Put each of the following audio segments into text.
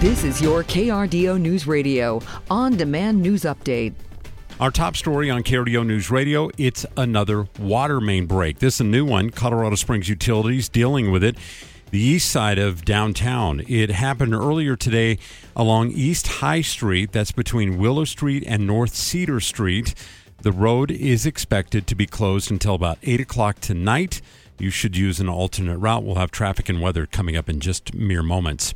This is your KRDO News Radio on demand news update. Our top story on KRDO News Radio it's another water main break. This is a new one. Colorado Springs Utilities dealing with it. The east side of downtown. It happened earlier today along East High Street. That's between Willow Street and North Cedar Street. The road is expected to be closed until about 8 o'clock tonight. You should use an alternate route. We'll have traffic and weather coming up in just mere moments.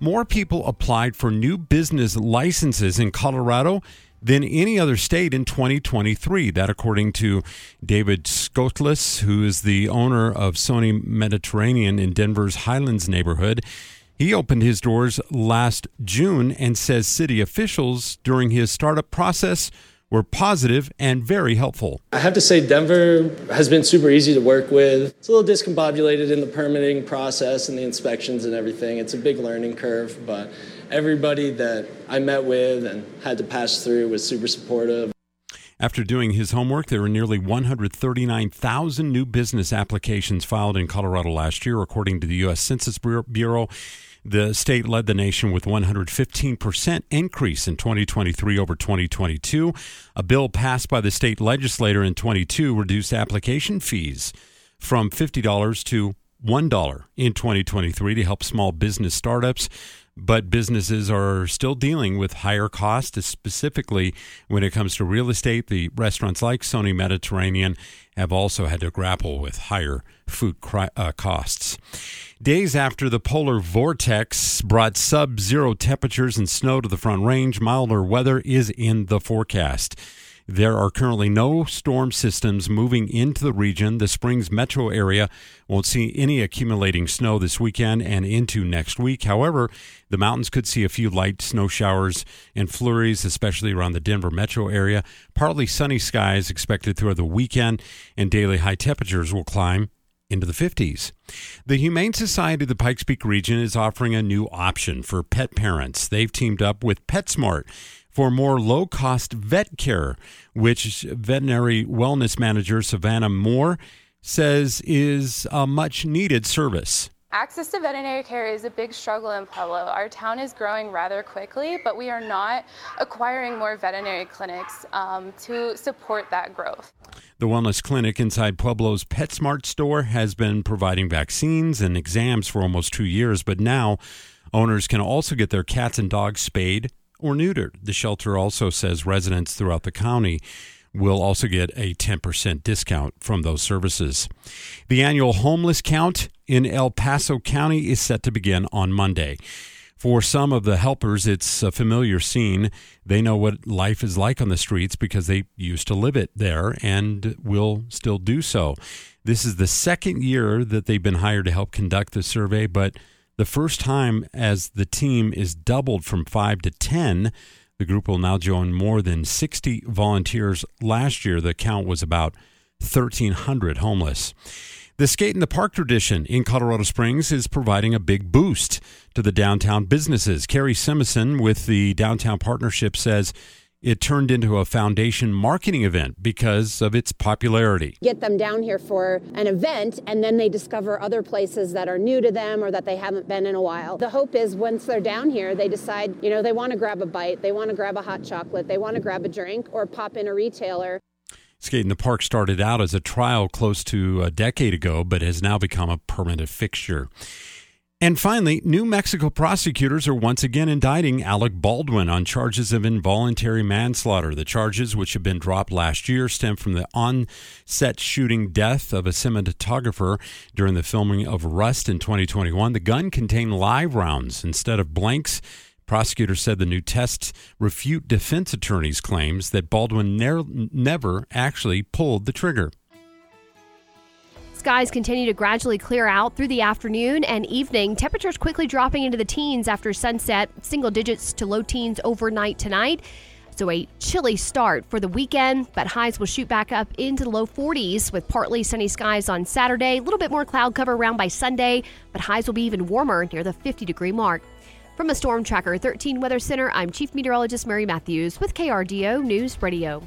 More people applied for new business licenses in Colorado than any other state in 2023. That, according to David Skotlis, who is the owner of Sony Mediterranean in Denver's Highlands neighborhood. He opened his doors last June and says city officials during his startup process were positive and very helpful. I have to say, Denver has been super easy to work with. It's a little discombobulated in the permitting process and the inspections and everything. It's a big learning curve, but everybody that I met with and had to pass through was super supportive. After doing his homework, there were nearly 139,000 new business applications filed in Colorado last year, according to the U.S. Census Bureau. The state led the nation with 115% increase in 2023 over 2022. A bill passed by the state legislature in 22 reduced application fees from $50 to $1 in 2023 to help small business startups but businesses are still dealing with higher costs, specifically when it comes to real estate. The restaurants like Sony Mediterranean have also had to grapple with higher food uh, costs. Days after the polar vortex brought sub zero temperatures and snow to the Front Range, milder weather is in the forecast. There are currently no storm systems moving into the region. The Springs metro area won't see any accumulating snow this weekend and into next week. However, the mountains could see a few light snow showers and flurries, especially around the Denver metro area. Partly sunny skies expected throughout the weekend, and daily high temperatures will climb into the 50s. The Humane Society of the Pikes Peak region is offering a new option for pet parents. They've teamed up with PetSmart for more low cost vet care, which veterinary wellness manager Savannah Moore says is a much needed service. Access to veterinary care is a big struggle in Pueblo. Our town is growing rather quickly, but we are not acquiring more veterinary clinics um, to support that growth. The wellness clinic inside Pueblo's PetSmart store has been providing vaccines and exams for almost two years, but now owners can also get their cats and dogs spayed, or neutered. The shelter also says residents throughout the county will also get a 10% discount from those services. The annual homeless count in El Paso County is set to begin on Monday. For some of the helpers, it's a familiar scene. They know what life is like on the streets because they used to live it there and will still do so. This is the second year that they've been hired to help conduct the survey, but the first time as the team is doubled from five to 10. The group will now join more than 60 volunteers. Last year, the count was about 1,300 homeless. The Skate in the Park tradition in Colorado Springs is providing a big boost to the downtown businesses. Carrie Simison with the Downtown Partnership says it turned into a foundation marketing event because of its popularity. Get them down here for an event and then they discover other places that are new to them or that they haven't been in a while. The hope is once they're down here, they decide, you know, they want to grab a bite, they want to grab a hot chocolate, they want to grab a drink or pop in a retailer. Skate in the Park started out as a trial close to a decade ago, but has now become a permanent fixture. And finally, New Mexico prosecutors are once again indicting Alec Baldwin on charges of involuntary manslaughter. The charges, which have been dropped last year, stem from the on set shooting death of a cinematographer during the filming of Rust in 2021. The gun contained live rounds instead of blanks. Prosecutors said the new tests refute defense attorneys' claims that Baldwin ne- never actually pulled the trigger. Skies continue to gradually clear out through the afternoon and evening. Temperatures quickly dropping into the teens after sunset, single digits to low teens overnight tonight. So a chilly start for the weekend, but highs will shoot back up into the low 40s with partly sunny skies on Saturday. A little bit more cloud cover around by Sunday, but highs will be even warmer near the 50 degree mark. From a Storm Tracker 13 Weather Center, I'm Chief Meteorologist Mary Matthews with KRDO News Radio.